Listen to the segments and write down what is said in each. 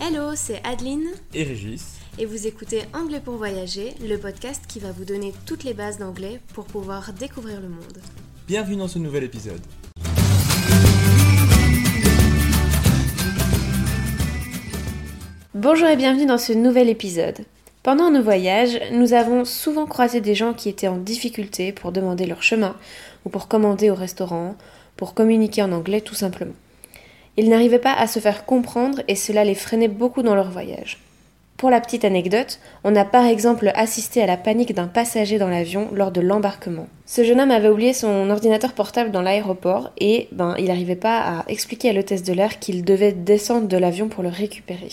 Hello, c'est Adeline et Régis. Et vous écoutez Anglais pour voyager, le podcast qui va vous donner toutes les bases d'anglais pour pouvoir découvrir le monde. Bienvenue dans ce nouvel épisode. Bonjour et bienvenue dans ce nouvel épisode. Pendant nos voyages, nous avons souvent croisé des gens qui étaient en difficulté pour demander leur chemin, ou pour commander au restaurant, pour communiquer en anglais tout simplement. Ils n'arrivaient pas à se faire comprendre et cela les freinait beaucoup dans leur voyage. Pour la petite anecdote, on a par exemple assisté à la panique d'un passager dans l'avion lors de l'embarquement. Ce jeune homme avait oublié son ordinateur portable dans l'aéroport et ben, il n'arrivait pas à expliquer à l'hôtesse de l'air qu'il devait descendre de l'avion pour le récupérer.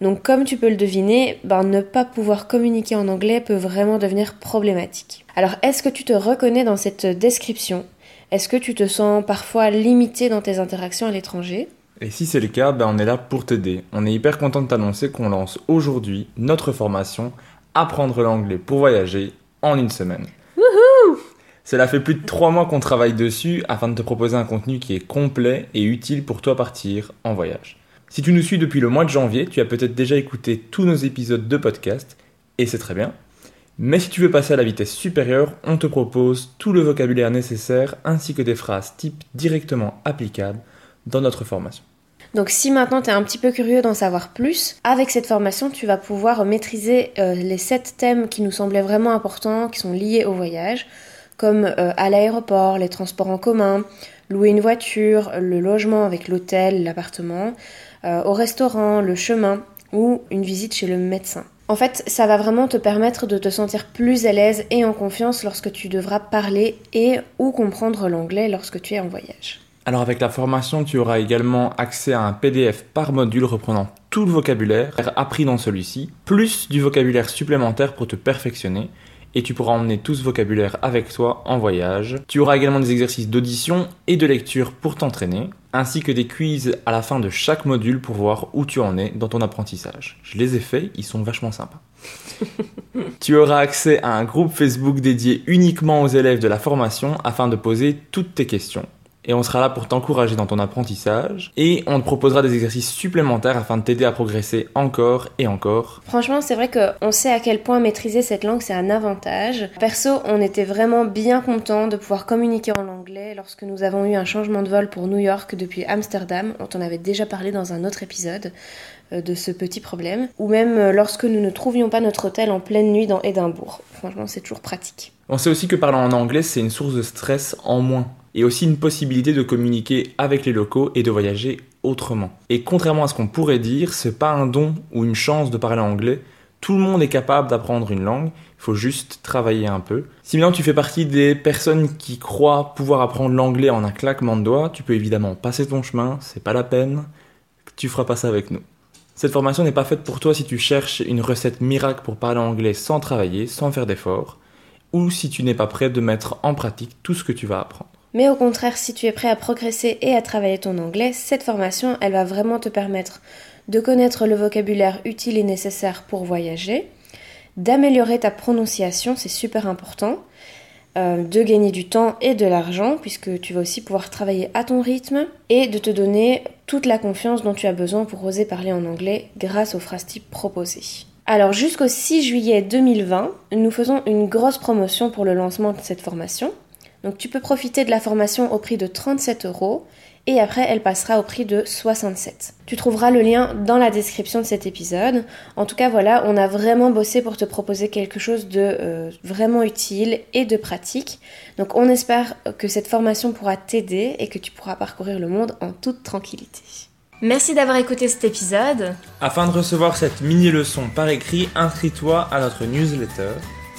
Donc comme tu peux le deviner, ben, ne pas pouvoir communiquer en anglais peut vraiment devenir problématique. Alors est-ce que tu te reconnais dans cette description? Est-ce que tu te sens parfois limité dans tes interactions à l'étranger? Et si c'est le cas, ben on est là pour t'aider. On est hyper content de t'annoncer qu'on lance aujourd'hui notre formation Apprendre l'anglais pour voyager en une semaine. Wouhou Cela fait plus de trois mois qu'on travaille dessus afin de te proposer un contenu qui est complet et utile pour toi partir en voyage. Si tu nous suis depuis le mois de janvier, tu as peut-être déjà écouté tous nos épisodes de podcast, et c'est très bien. Mais si tu veux passer à la vitesse supérieure, on te propose tout le vocabulaire nécessaire ainsi que des phrases types directement applicables dans notre formation. Donc si maintenant tu es un petit peu curieux d'en savoir plus, avec cette formation tu vas pouvoir maîtriser euh, les sept thèmes qui nous semblaient vraiment importants, qui sont liés au voyage, comme euh, à l'aéroport, les transports en commun, louer une voiture, le logement avec l'hôtel, l'appartement, euh, au restaurant, le chemin ou une visite chez le médecin. En fait, ça va vraiment te permettre de te sentir plus à l'aise et en confiance lorsque tu devras parler et ou comprendre l'anglais lorsque tu es en voyage. Alors avec la formation, tu auras également accès à un PDF par module reprenant tout le vocabulaire appris dans celui-ci, plus du vocabulaire supplémentaire pour te perfectionner et tu pourras emmener tout ce vocabulaire avec toi en voyage. Tu auras également des exercices d'audition et de lecture pour t'entraîner, ainsi que des quiz à la fin de chaque module pour voir où tu en es dans ton apprentissage. Je les ai faits, ils sont vachement sympas. tu auras accès à un groupe Facebook dédié uniquement aux élèves de la formation afin de poser toutes tes questions et on sera là pour t'encourager dans ton apprentissage et on te proposera des exercices supplémentaires afin de t'aider à progresser encore et encore. Franchement, c'est vrai qu'on sait à quel point maîtriser cette langue c'est un avantage. Perso, on était vraiment bien content de pouvoir communiquer en anglais lorsque nous avons eu un changement de vol pour New York depuis Amsterdam, dont on avait déjà parlé dans un autre épisode euh, de ce petit problème, ou même euh, lorsque nous ne trouvions pas notre hôtel en pleine nuit dans Édimbourg. Franchement, c'est toujours pratique. On sait aussi que parler en anglais, c'est une source de stress en moins et aussi une possibilité de communiquer avec les locaux et de voyager autrement. Et contrairement à ce qu'on pourrait dire, c'est pas un don ou une chance de parler anglais. Tout le monde est capable d'apprendre une langue, il faut juste travailler un peu. Si maintenant tu fais partie des personnes qui croient pouvoir apprendre l'anglais en un claquement de doigts, tu peux évidemment passer ton chemin, c'est pas la peine, tu feras pas ça avec nous. Cette formation n'est pas faite pour toi si tu cherches une recette miracle pour parler anglais sans travailler, sans faire d'efforts, ou si tu n'es pas prêt de mettre en pratique tout ce que tu vas apprendre. Mais au contraire, si tu es prêt à progresser et à travailler ton anglais, cette formation, elle va vraiment te permettre de connaître le vocabulaire utile et nécessaire pour voyager, d'améliorer ta prononciation, c'est super important, euh, de gagner du temps et de l'argent, puisque tu vas aussi pouvoir travailler à ton rythme, et de te donner toute la confiance dont tu as besoin pour oser parler en anglais grâce aux phrases types proposées. Alors jusqu'au 6 juillet 2020, nous faisons une grosse promotion pour le lancement de cette formation. Donc tu peux profiter de la formation au prix de 37 euros et après elle passera au prix de 67. Tu trouveras le lien dans la description de cet épisode. En tout cas voilà, on a vraiment bossé pour te proposer quelque chose de euh, vraiment utile et de pratique. Donc on espère que cette formation pourra t'aider et que tu pourras parcourir le monde en toute tranquillité. Merci d'avoir écouté cet épisode. Afin de recevoir cette mini leçon par écrit, inscris-toi à notre newsletter